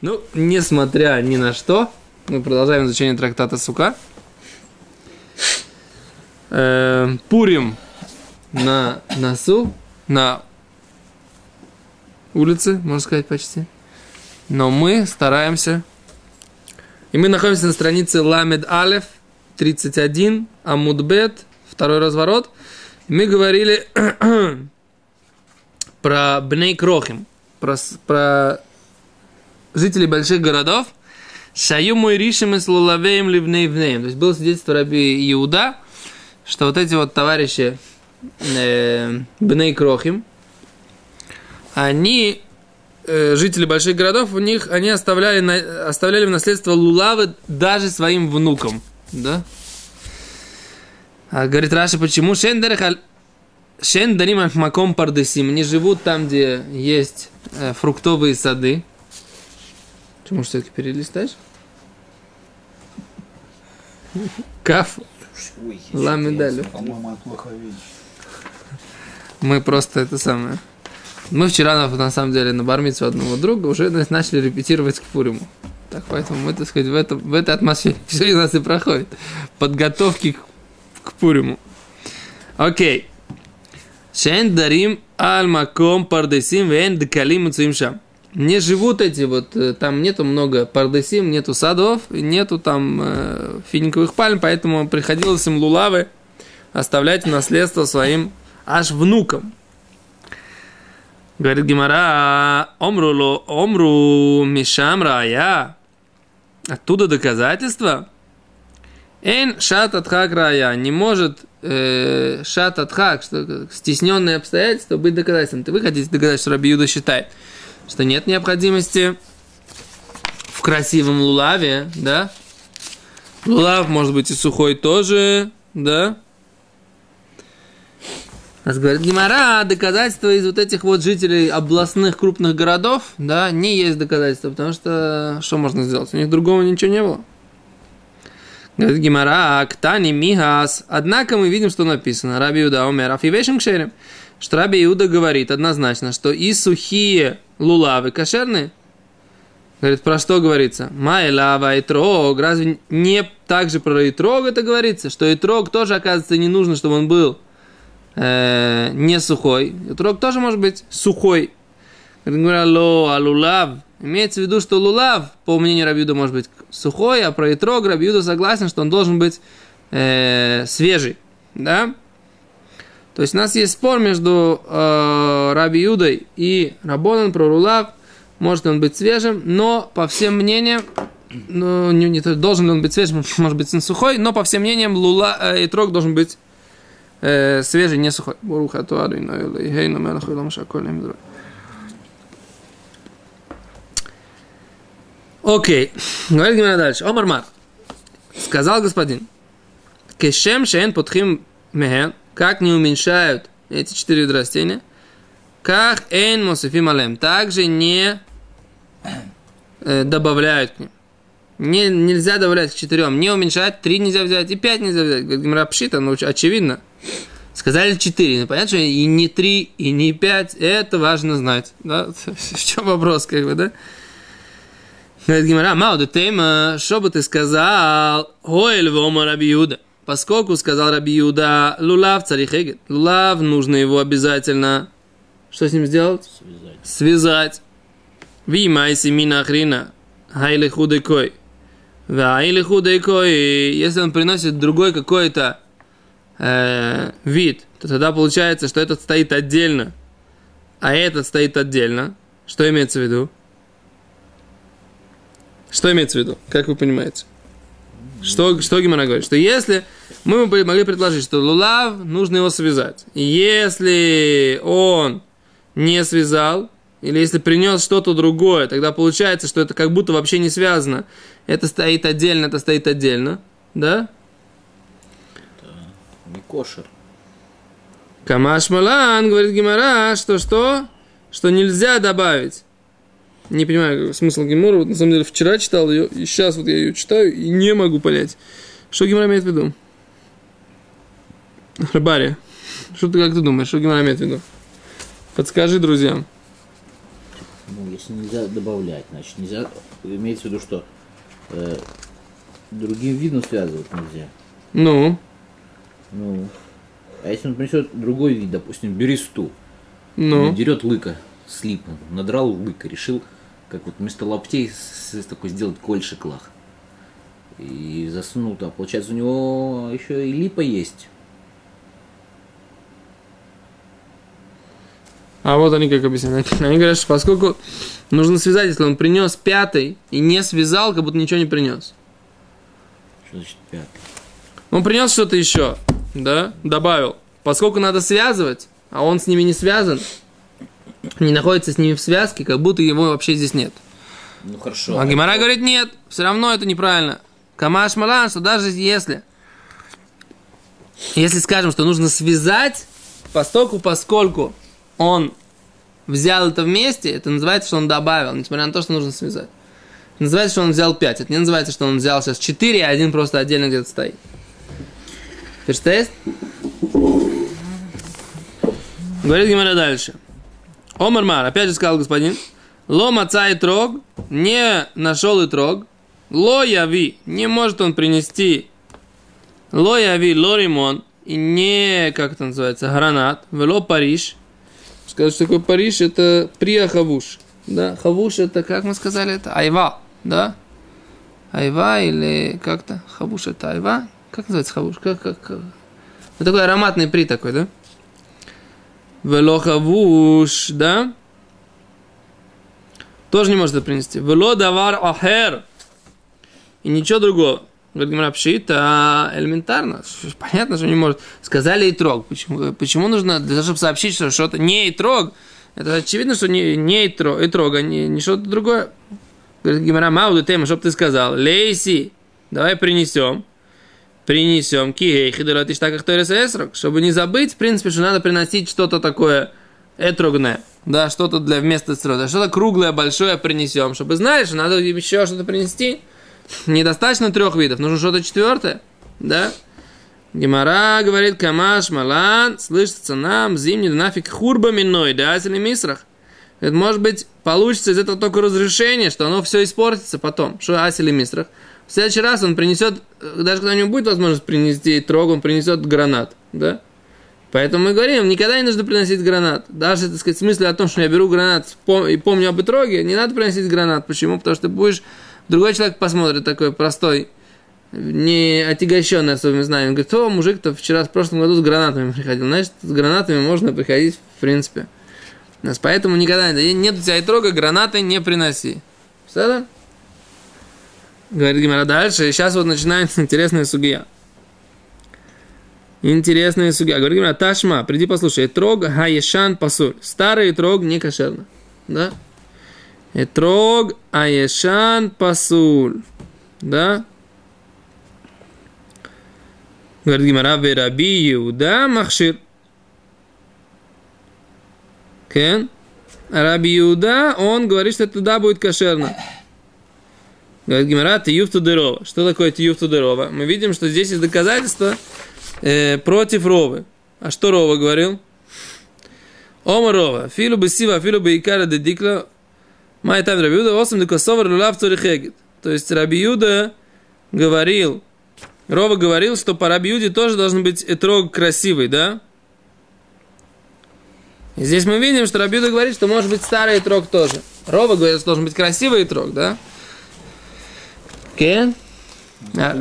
Ну, несмотря ни на что, мы продолжаем изучение трактата Сука. Э, Пурим на носу, на улице, можно сказать, почти. Но мы стараемся. И мы находимся на странице Ламед Алев, 31, Амудбет, второй разворот. И мы говорили про Бней Крохим, про, про жителей больших городов. Шаю мой ришим и слулавеем ливней То есть было свидетельство Раби Иуда, что вот эти вот товарищи э, Бней Крохим, они, э, жители больших городов, у них, они оставляли, на, оставляли в наследство лулавы даже своим внукам. Да? А говорит Раша, почему? Шендерих Шен маком пардесим. Они живут там, где есть э, фруктовые сады. Ты, может, все-таки перелистаешь? Каф. Ламедалю. Мы просто это самое. Мы вчера, на, на самом деле, на бармицу одного друга уже начали репетировать к Пуриму. Так, поэтому мы, так сказать, в, этом, в этой атмосфере все у нас и проходит. Подготовки к, к Пуриму. Окей. Шен дарим аль маком пардесим вен декалим шам. Не живут эти вот, э, там нету много пардесим, нету садов, нету там э, финиковых пальм, поэтому приходилось им лулавы оставлять наследство своим аж внукам. Говорит Гимара, омру, омру мишам рая. Оттуда доказательства. Эн шат атхак рая. Не может э, шат атхак, что стесненные обстоятельства быть доказательством. Ты вы хотите доказать, что Раби Юда считает, что нет необходимости в красивом лулаве, да? Лулав может быть и сухой тоже, да? Нас говорит Гимара, доказательства из вот этих вот жителей областных крупных городов, да, не есть доказательства, потому что что можно сделать? У них другого ничего не было. Говорит Гимара, Ктани Михас. Однако мы видим, что написано. Раби Иуда Омер, Афивешим Кшерем. Что Раби Иуда говорит однозначно, что и сухие лулавы кошерные. Говорит, про что говорится? Май лава и трог. Разве не так же про итрог это говорится? Что итрог тоже, оказывается, не нужно, чтобы он был э, не сухой. Утрок тоже может быть сухой. Говорят, ло, а лулав. Имеется в виду, что лулав, по мнению Рабиуда, может быть сухой, а про итрог Рабиуда согласен, что он должен быть э, свежий. Да? То есть у нас есть спор между э, Раби Юдой и Рабоном про лулав. Может он быть свежим, но по всем мнениям, ну, не, не, должен ли он быть свежим, может быть он сухой, но по всем мнениям лула, э, итрог должен быть э, свежий, не сухой. И Окей. Говорит Гимара дальше. Омар Мар. Сказал господин. Кешем шен подхим мехен. Как не уменьшают эти четыре вида растения. Как эн мосифим алем. Также не э, добавляют к ним. Не, нельзя добавлять к четырем. Не уменьшать, три нельзя взять, и пять нельзя взять. Говорит Гимара пшита, ну, очевидно. Сказали 4. Ну, понятно, что и не 3, и не 5. Это важно знать. Да? В чем вопрос, как бы, да? Говорит Гимара, Мауду тема, что бы ты сказал? Хоэль вома Раби Юда. Поскольку сказал Раби Юда, лулав царихегет. Лулав, нужно его обязательно... Что с ним сделать? Связать. Связать. Вимай семина хрина. Хайли худекой. Вайли худекой. Если он приносит другой какой-то э, вид, то тогда получается, что этот стоит отдельно, а этот стоит отдельно. Что имеется в виду? Что имеется в виду? Как вы понимаете? Что, что Гимара говорит? Что если мы бы могли предложить, что лулав, нужно его связать. И если он не связал, или если принес что-то другое, тогда получается, что это как будто вообще не связано. Это стоит отдельно, это стоит отдельно. Да? Не кошер. Камаш Малан, говорит Гимара, что что? Что нельзя добавить. Не понимаю смысл Гимора. Вот на самом деле вчера читал ее, и сейчас вот я ее читаю, и не могу понять. Что Гимара имеет в виду? Рыбария. Что ты как ты думаешь, что Гимара имеет в виду? Подскажи друзьям. Ну, если нельзя добавлять, значит нельзя. Имеется в виду, что э, другим видом связывать нельзя. Ну, Ну. А если он принесет другой вид, допустим, бересту, ну. дерет лыка с липом, надрал лыка, решил, как вот вместо лаптей с, с такой сделать кольшик лах. И засунул туда. Получается, у него еще и липа есть. А вот они как объясняют. Они говорят, что поскольку нужно связать, если он принес пятый и не связал, как будто ничего не принес. Что значит пятый? Он принес что-то еще, да, добавил. Поскольку надо связывать, а он с ними не связан, не находится с ними в связке, как будто его вообще здесь нет. Ну хорошо. А Гимара говорит, нет, все равно это неправильно. Камаш Малан, что даже если, если скажем, что нужно связать, постоку, поскольку он взял это вместе, это называется, что он добавил, несмотря на то, что нужно связать. Называется, что он взял 5. Это не называется, что он взял сейчас 4, а один просто отдельно где-то стоит. Есть? Говорит Гимара дальше. Омар Мар, опять же сказал господин, Ло маца и трог, не нашел и трог, ло яви, не может он принести ло яви, ло римон, и не, как это называется, гранат, вело Париж. Сказать, что такое Париж, это прия хавуш. Да, хавуш это, как мы сказали, это айва, да? Айва или как-то, хавуш это айва? Как называется хавуш? Как, как, как? Ну, такой ароматный при такой, да? Вело хавуш, да? Тоже не может это принести. Вело давар ахер. И ничего другого. Говорит Гимара, это элементарно. Понятно, что не может. Сказали и трог. Почему, почему нужно, для чтобы сообщить, что что-то не и трог, это очевидно, что не, не и трог, и трога, не, не что-то другое. Говорит Гимара, мауду тема, чтобы ты сказал, лейси, давай принесем. Принесем кихей хидерат иштаках торес эсрок, чтобы не забыть, в принципе, что надо приносить что-то такое этрогное, да, что-то для вместо строя, что-то круглое, большое принесем, чтобы что надо еще что-то принести. Недостаточно трех видов, нужно что-то четвертое, да? Гемара говорит, Камаш, Малан, слышится нам, зимний, нафиг хурба миной, да, или мисрах. Это может быть, получится из этого только разрешение, что оно все испортится потом. Что асили мисрах. В следующий раз он принесет, даже когда у него будет возможность принести трог, он принесет гранат, да? Поэтому мы говорим, никогда не нужно приносить гранат. Даже, так сказать, в смысле о том, что я беру гранат и помню об итроге, не надо приносить гранат. Почему? Потому что ты будешь... Другой человек посмотрит, такой простой, не отягощенный особыми знаниями. Говорит, о, мужик-то вчера, в прошлом году с гранатами приходил. Значит, с гранатами можно приходить, в принципе. Нас поэтому никогда нет у тебя итрога, гранаты не приноси. Все Говорит Гимара дальше. И сейчас вот начинается интересная сугия. Интересная сугия. Говорит Гимара, Ташма, приди послушай. Этрог хаешан пасуль. Старый этрог не кошерно. Да? Этрог аешан пасуль. Да? Говорит Гимара, Раби Иуда махшир. Кен? Раби Иуда, он говорит, что туда будет кошерно. Говорит Гимара, тиюф тудерова. Что такое тиюф тудерова? Мы видим, что здесь есть доказательства э, против Ровы. А что Рова говорил? Ома Рова. Филу бы сива, филу бы икара де дикла. Май там Раби Юда, осам декосовар лулав цорихегет. То есть Раби Юда говорил, Рова говорил, что по Раби Юде тоже должен быть этрог красивый, да? И здесь мы видим, что Раби Юда говорит, что может быть старый этрог тоже. Рова говорит, что должен быть красивый этрог, да? Кен? А,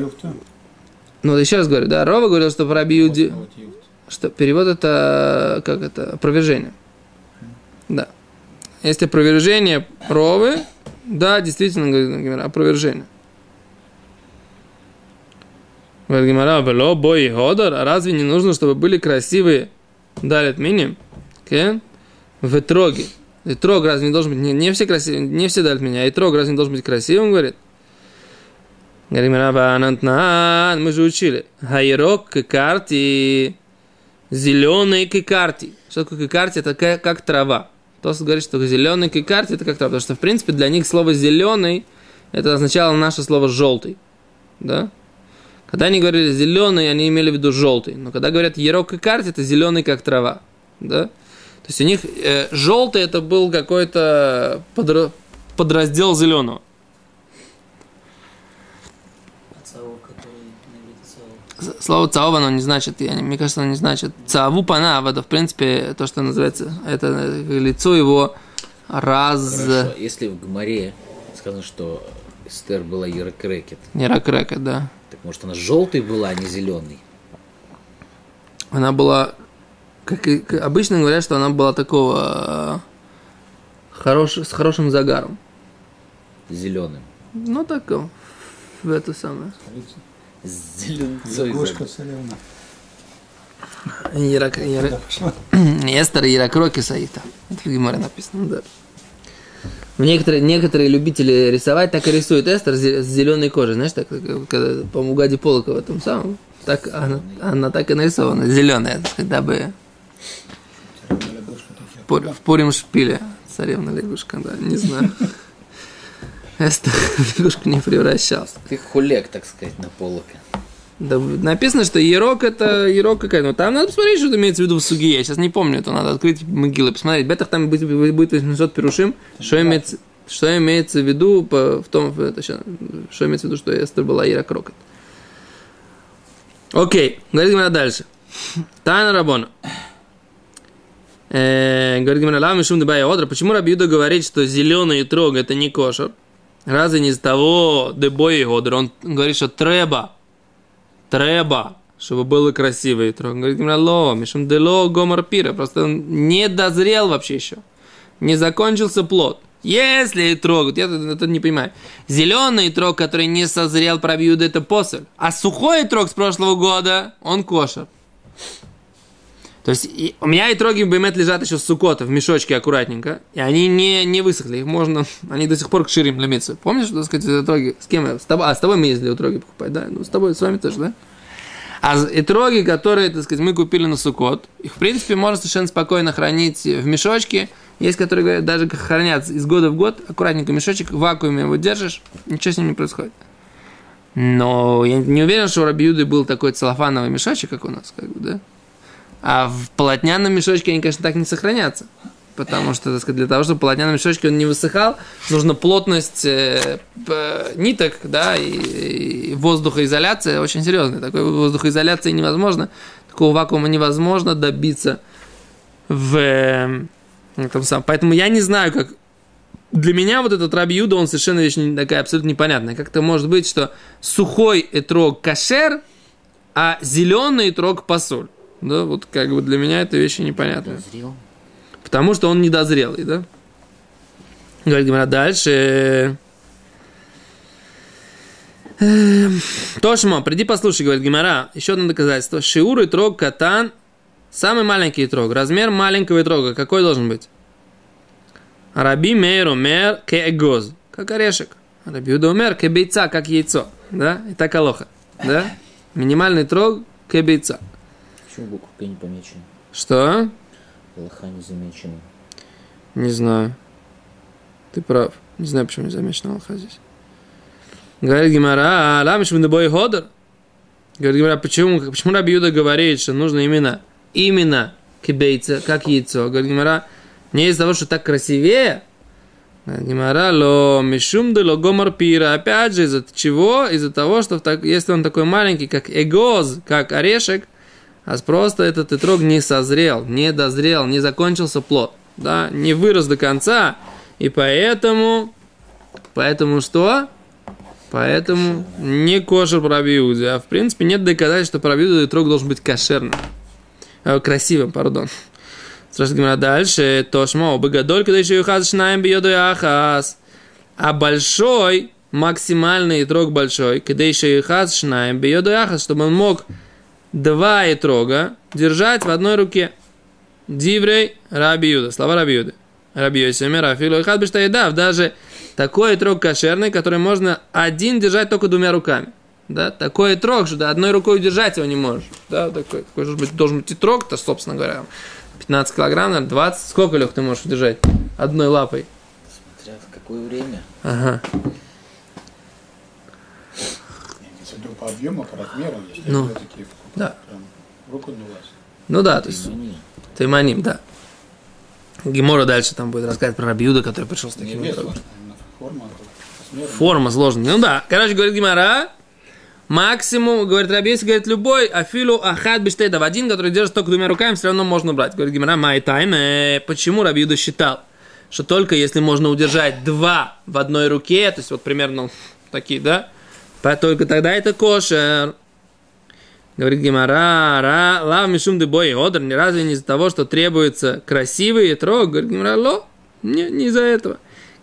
ну, вот еще раз говорю, да, Рова говорил, что по Раби Юде... Что перевод это, как это, опровержение. Да. Если опровержение Ровы, да, действительно, говорит опровержение. Говорит Гимара, вело бой ходор, а разве не нужно, чтобы были красивые далит миним? Кен? В троге. И трог разве не должен быть, не, не все красивые, не все далит меня, а и трог разве не должен быть красивым, говорит? Гимара, анантнан, мы же учили. Хайрок карти, зеленый кикарти. Что такое кикарти? Это как, как трава. Тос говорит, что зеленый кикарти это как трава. Потому что, в принципе, для них слово зеленый это означало наше слово желтый. Да? Когда они говорили зеленый, они имели в виду желтый. Но когда говорят ерок и карте, это зеленый как трава. Да? То есть у них э, желтый это был какой-то подра- подраздел зеленого. А цаву, который на вид цаву. С- Слово цаов, оно не значит, я, не- мне кажется, оно не значит. Цаву пана, это, в принципе, то, что называется, это лицо его раз... Хорошо, если в Гмаре сказано, что Эстер была Ярокрекет, ракрека, да. так может она желтой была, а не зеленой? Она была, как, и- как обычно говорят, что она была такого э, хорош, с хорошим загаром. Зеленым. Ну, так, э, в это самое. С зеленцой. Лягушка ярок, Да, пошла. Эстер и Ярокроки Саита. Это в Гиморе написано, да. Некоторые, некоторые любители рисовать так и рисуют Эстер с зе- с зеленой кожей. Знаешь, так, когда, по-моему, Гади Полока в этом самом. Так, она, она так и нарисована, зеленая, так сказать, дабы Царевна лягушка такая. в, в Пурим шпиле. Царевна лягушка, да, не знаю. Эстер в лягушку не превращался. Ты хулек, так сказать, на полока. Да, написано, что Ерок это Ерок какая Ну, там надо посмотреть, что имеется в виду в суге. Я сейчас не помню, это надо открыть могилы, посмотреть. Бетах там будет, будет 800 перушим. Что имеется, что имеется в виду по- в том, это что имеется в виду, что Эстер была Ерок Рокет. Окей, говорит Гимара дальше. Тайна Рабона. Э, Говорит Гимара, лама шум дебая одра. Почему Рабиуда говорит, что зеленый трог это не кошер? Разве не из того дебои одра? Он говорит, что треба Треба, чтобы было красивый трог. Он говорит, ло, мишум дело гомор пира. Просто он не дозрел вообще еще. Не закончился плод. Если трог, я это, это не понимаю. Зеленый трог, который не созрел, пробьют, это посоль. А сухой трог с прошлого года, он кошер. То есть и- у меня и троги бемет лежат еще сукота в мешочке аккуратненько, и они не, не высохли, их можно, они до сих пор к ширим ломиться. Помнишь, что сказать, это троги? С кем я? С тобой, а, с тобой мы ездили у троги покупать, да? Ну, с тобой, с вами тоже, да? А и троги, которые, так сказать, мы купили на сукот, их, в принципе, можно совершенно спокойно хранить в мешочке. Есть, которые говорят, даже хранят из года в год, аккуратненько мешочек, в вакууме его держишь, ничего с ним не происходит. Но я не уверен, что у Рабиуды был такой целлофановый мешочек, как у нас, как бы, да? А в полотняном мешочке они, конечно, так не сохранятся. Потому что, так сказать, для того, чтобы в полотняном мешочке он не высыхал, нужна плотность э, п- ниток, да, и, и воздухоизоляция очень серьезная. Такой воздухоизоляции невозможно, такого вакуума невозможно добиться в э, этом самом. Поэтому я не знаю, как для меня вот этот Раби Юда, он совершенно вещь такая абсолютно непонятная. Как-то может быть, что сухой этрог кашер, а зеленый этрог посоль. Да, вот как бы для меня это вещи непонятные. Дозрел. Потому что он недозрелый, да? Говорит Гимара дальше. Эм, Тошмо, приди послушай, говорит Гимара. Еще одно доказательство. Шиур и трог катан. Самый маленький трог. Размер маленького трога. Какой должен быть? Раби мейр умер ке эгоз. Как орешек. Раби Юда умер ке бейца, как яйцо. Да? И так алоха. Да? Минимальный трог ке бейца. Почему буква К не помечена? Что? Лоха не замечена. Не знаю. Ты прав. Не знаю, почему не замечена Аллаха здесь. Говорит Гимара, лам бой ходор. Говорит Гимара, почему, почему Раби Юда говорит, что нужно именно, именно кибейца, как яйцо. Говорит Гимара, не из-за того, что так красивее. Говорит Гимара, ло мишум де ло гомор пира. Опять же, из-за чего? Из-за того, что так, если он такой маленький, как эгоз, как орешек, а просто этот итрог не созрел, не дозрел, не закончился плод, да, не вырос до конца, и поэтому, поэтому что? Поэтому не кошер пробьюди, а в принципе нет доказательств, что пробьюди итрог должен быть кошерным, Э, красивым, пардон. Спрашивает Гимара дальше, тошмо, богодоль, когда еще юхаз шнаем бьеду яхас. А большой, максимальный итрог большой, когда еще юхаз шнаем бьеду яхас, чтобы он мог два итрога держать в одной руке. Диврей Раби Юда. Слова Раби Юды. Раби Йосемер, Афилу и Хадбиш Таедав. Даже такой итрог кошерный, который можно один держать только двумя руками. Да, такой итрог, что да, одной рукой удержать его не можешь. Да, такой, такой должен быть, должен быть итрог, то, собственно говоря, 15 килограмм, наверное, 20. Сколько, Лех, ты можешь удержать? Одной лапой. Смотря в какое время. Ага. Виду по объему, по размеру, если Ну, ну, такие да. прям руку не влазит. Ну да, то есть. Тайманим, да. Гемора дальше там будет рассказывать про Рабиуда, который пришел с таким именно форма, размер. Форма сложная. Ну да. Короче, говорит Гимара, максимум, говорит Рабиус, говорит, любой афилу ахад биштейда в один, который держит только двумя руками, все равно можно брать. Говорит Гимара, май тайм. Почему Рабиуда считал, что только если можно удержать два в одной руке, то есть вот примерно такие, да, то только тогда это кошер. Говорит Гимара, ра, лав мишум дебой одр, не разве не из-за того, что требуется красивый трог? Говорит Гимара, ло, не, не из-за этого.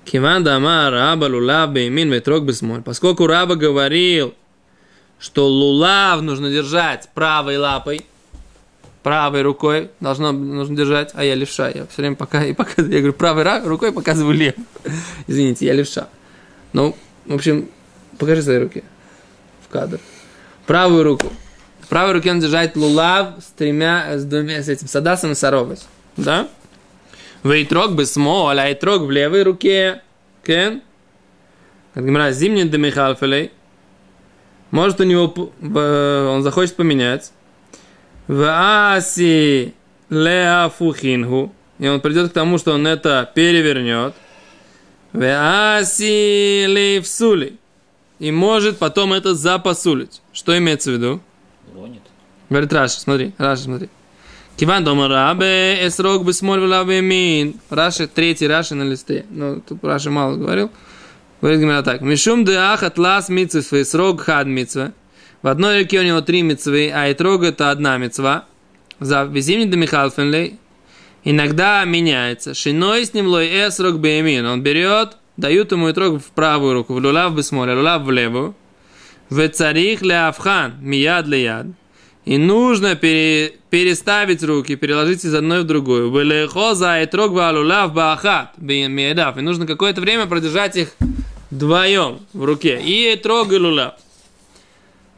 Киван дама раба лулав беймин ветрог бесмоль. Поскольку раба говорил, что лулав нужно держать правой лапой, правой рукой должно, нужно держать, а я левша. Я все время пока, и показываю, я говорю, правой ра- рукой показываю лев. Извините, я левша. Ну, в общем, покажи свои руки в кадр. Правую руку. Правой руке он держать лулав с тремя, с двумя, с этим, садасом и саровой. Да? Вейтрог бесмоль, а итрог в левой руке. Кен? Как говорят, зимний демихалфелей. Может у него, в- он захочет поменять. В аси леафухингу. И он придет к тому, что он это перевернет. В аси лейфсули. И может потом это запасулить. Что имеется в виду? Ронит. Говорит Раша, смотри, Раша, смотри. Киван дома рабе, эсрог бы смоль лабе мин. Раша, третий Раша на листе. Ну, тут Раша мало говорил. Говорит Гимара так. Мишум де ахат лас митцвы, эсрог хад митцвы. В одной руке у него три митцвы, а этрог это одна митцва. За везимни де Михалфенлей. Иногда меняется. Шиной с ним лой эсрог бемин. Он берет, дают ему этрог в правую руку, в лулав бы смоль, а в левую. В царих ляавхан, мияд яд. И нужно пере- переставить руки, переложить из одной в другую. Белехоза и трог валулав баахат. И нужно какое-то время продержать их вдвоем в руке. И трог и лулав.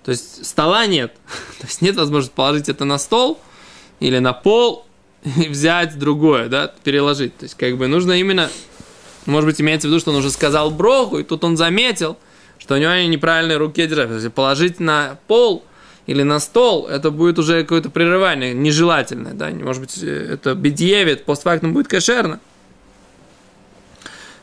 То есть стола нет. То есть нет возможности положить это на стол или на пол и взять другое, да, переложить. То есть как бы нужно именно, может быть, имеется в виду, что он уже сказал броху, и тут он заметил, что у него они неправильной руке держать. Если положить на пол или на стол, это будет уже какое-то прерывание нежелательное, да, может быть, э, это бедьевит, постфактум будет кошерно.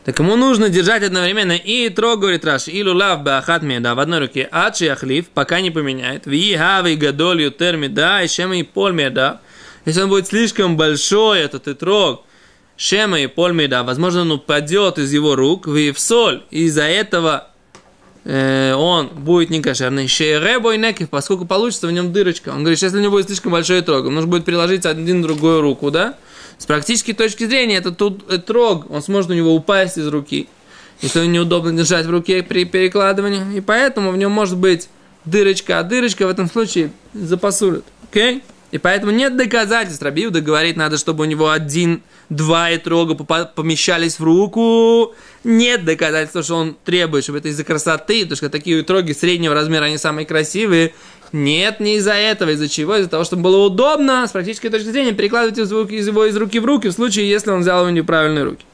Так ему нужно держать одновременно и трог, говорит Раш, и лулав бахат меда в одной руке, ачи ахлив, пока не поменяет, ви хави гадоль ютер меда, и шема и пол меда. Если он будет слишком большой, этот и трог, шема и пол меда, возможно, он упадет из его рук, ви в соль, и из-за этого он будет некошерный. Шейребой некив, поскольку получится в нем дырочка. Он говорит, если у него будет слишком большой трог, нужно будет приложить один другую руку, да? С практической точки зрения, это тут э, трог, он сможет у него упасть из руки. Если неудобно держать в руке при перекладывании. И поэтому в нем может быть дырочка, а дырочка в этом случае запасулит. Окей? И поэтому нет доказательств. Рабиуда говорит, надо, чтобы у него один, два и трога помещались в руку. Нет доказательств, что он требует, чтобы это из-за красоты, потому что такие троги среднего размера, они самые красивые. Нет, не из-за этого. Из-за чего? Из-за того, чтобы было удобно, с практической точки зрения, перекладывать его из руки в руки, в случае, если он взял его неправильные руки.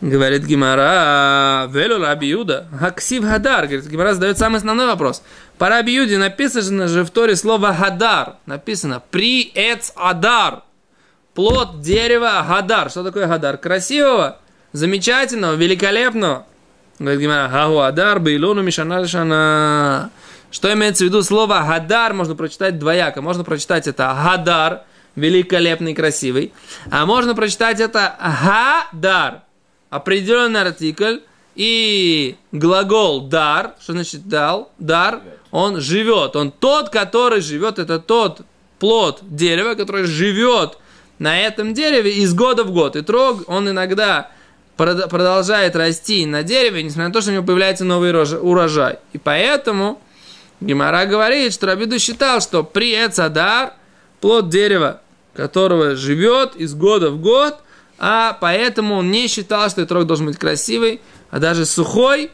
Говорит Гимара, велю Раби Юда, Хадар. Говорит, Гимара задает самый основной вопрос. По Раби написано же в Торе слово Хадар. Написано при эц Адар. Плод дерева Хадар. Что такое Хадар? Красивого, замечательного, великолепного. Говорит Гимара, Хагу Адар, Бейлону Мишана Лишана. Что имеется в виду слово Хадар, можно прочитать двояко. Можно прочитать это Хадар, великолепный, красивый. А можно прочитать это Хадар, определенный артикль, и глагол дар, что значит дал, дар, он живет. Он тот, который живет, это тот плод дерева, который живет на этом дереве из года в год. И трог, он иногда прод- продолжает расти на дереве, несмотря на то, что у него появляется новый рож- урожай. И поэтому Гимара говорит, что Рабиду считал, что при Эцадар плод дерева, которого живет из года в год, а поэтому он не считал, что этот рог должен быть красивый, а даже сухой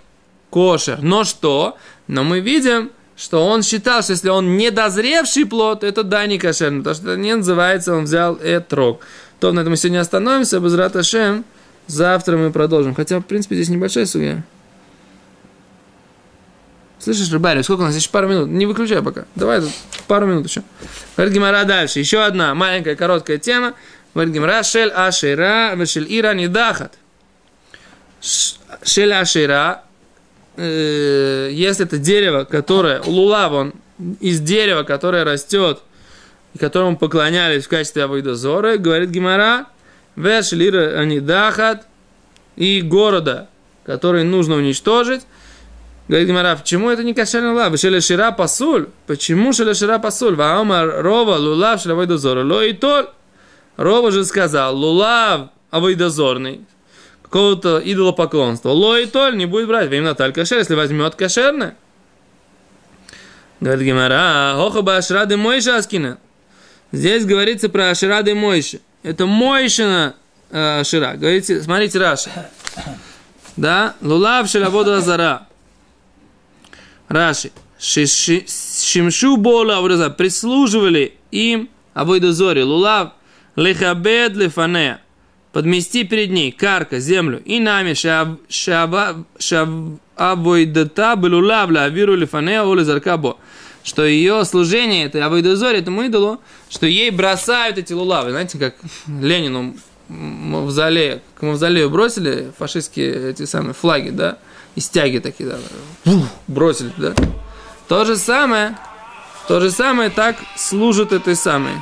кошер. Но что? Но мы видим, что он считал, что если он недозревший плод, это да, не кошерно, потому что это не называется, он взял этот рог. То на этом мы сегодня остановимся, без Раташем, завтра мы продолжим. Хотя, в принципе, здесь небольшая судья. Слышишь, Рыбарь, сколько у нас еще пару минут? Не выключай пока. Давай тут пару минут еще. Говорит Гимара дальше. Еще одна маленькая короткая тема. Говорит Гимара, шель ашира, вешель ира не дахат. Ш- Шель ашира, э, если это дерево, которое, лулав, он из дерева, которое растет, и которому поклонялись в качестве авойдозора, говорит Гимара, вешель ира они дахат, и города, который нужно уничтожить, Говорит Гимара, почему это не кошерный лав? Шеля шира пасуль. Почему шеля шира пасуль? Ваомар рова лулав шеля авойдозора. Ло и толь. Рова же сказал, лулав авойдозорный. Какого-то идолопоклонства. Ло и толь не будет брать. Время таль кошер, если возьмет кошерное. Говорит Гимара, хоха ба ашрады мойша аскина. Здесь говорится про ашрады мойши. Это мойшина э, ашира. Говорите, смотрите, Раша. Да, лулав шелаводу азара. Раши. Шимшу бола авроза. Прислуживали им авойдозори. Лулав лехабед лефанея. Подмести перед ней карка, землю. И нами шавойдата белулав лавиру лефанея оле заркабо. Что ее служение, это авойдозори, этому идолу, что ей бросают эти лулавы. Знаете, как Ленину мавзолея, к мавзолею бросили фашистские эти самые флаги, да, и стяги такие, да, бросили, да. То же самое, то же самое так служит этой самой.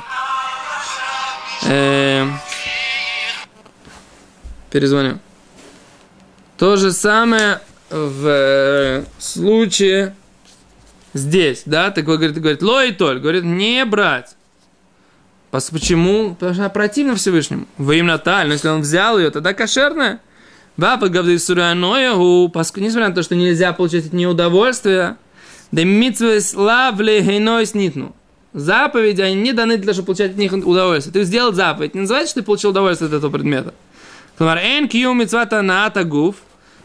Эм, перезвоню. То же самое в э, случае здесь, да, так говорит, говорит, лой толь, говорит, не брать. Почему? Потому что она противна Всевышнему. Вы им наталь, но если он взял ее, тогда кошерная. Вапа говорит, сураноягу, поскольку, несмотря на то, что нельзя получать от нее удовольствие, да митцвы славли гейной снитну. Заповеди, они не даны для того, чтобы получать от них удовольствие. Ты сделал заповедь, не называется, что ты получил удовольствие от этого предмета. Эн кью митцвата наата гуф,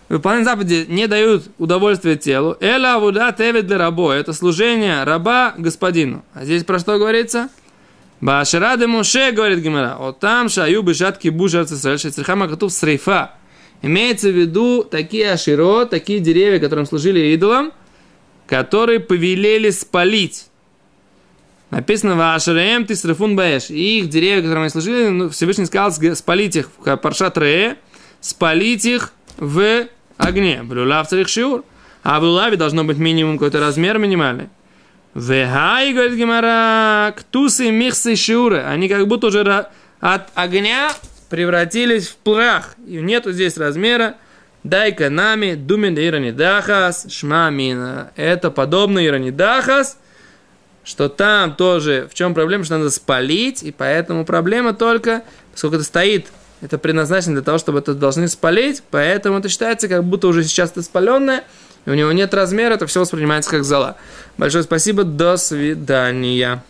выполнение заповеди не дают удовольствия телу. Эла авуда тевет для рабо. Это служение раба господину. А здесь про что говорится? Башарады Муше, говорит Гимара, вот там шаю бежат кибуш арцисраэль, шецрихама катув срейфа. Имеется в виду такие аширо, такие деревья, которым служили идолам, которые повелели спалить. Написано «Вашареем ты срефун баэш». И их деревья, которым они служили, ну, Всевышний сказал спалить их в паршат Ре, спалить их в огне. Блюлав царих шиур. А в лулаве должно быть минимум какой-то размер минимальный. Вехай, говорит Гимара, ктусы, михсы, шиуры. Они как будто уже от огня превратились в прах. И нету здесь размера. Дай-ка нами, думен иранидахас, шмамина. Это подобно иранидахас, что там тоже, в чем проблема, что надо спалить, и поэтому проблема только, поскольку это стоит, это предназначено для того, чтобы это должны спалить, поэтому это считается, как будто уже сейчас это спаленное, и у него нет размера, это все воспринимается как зала. Большое спасибо, до свидания.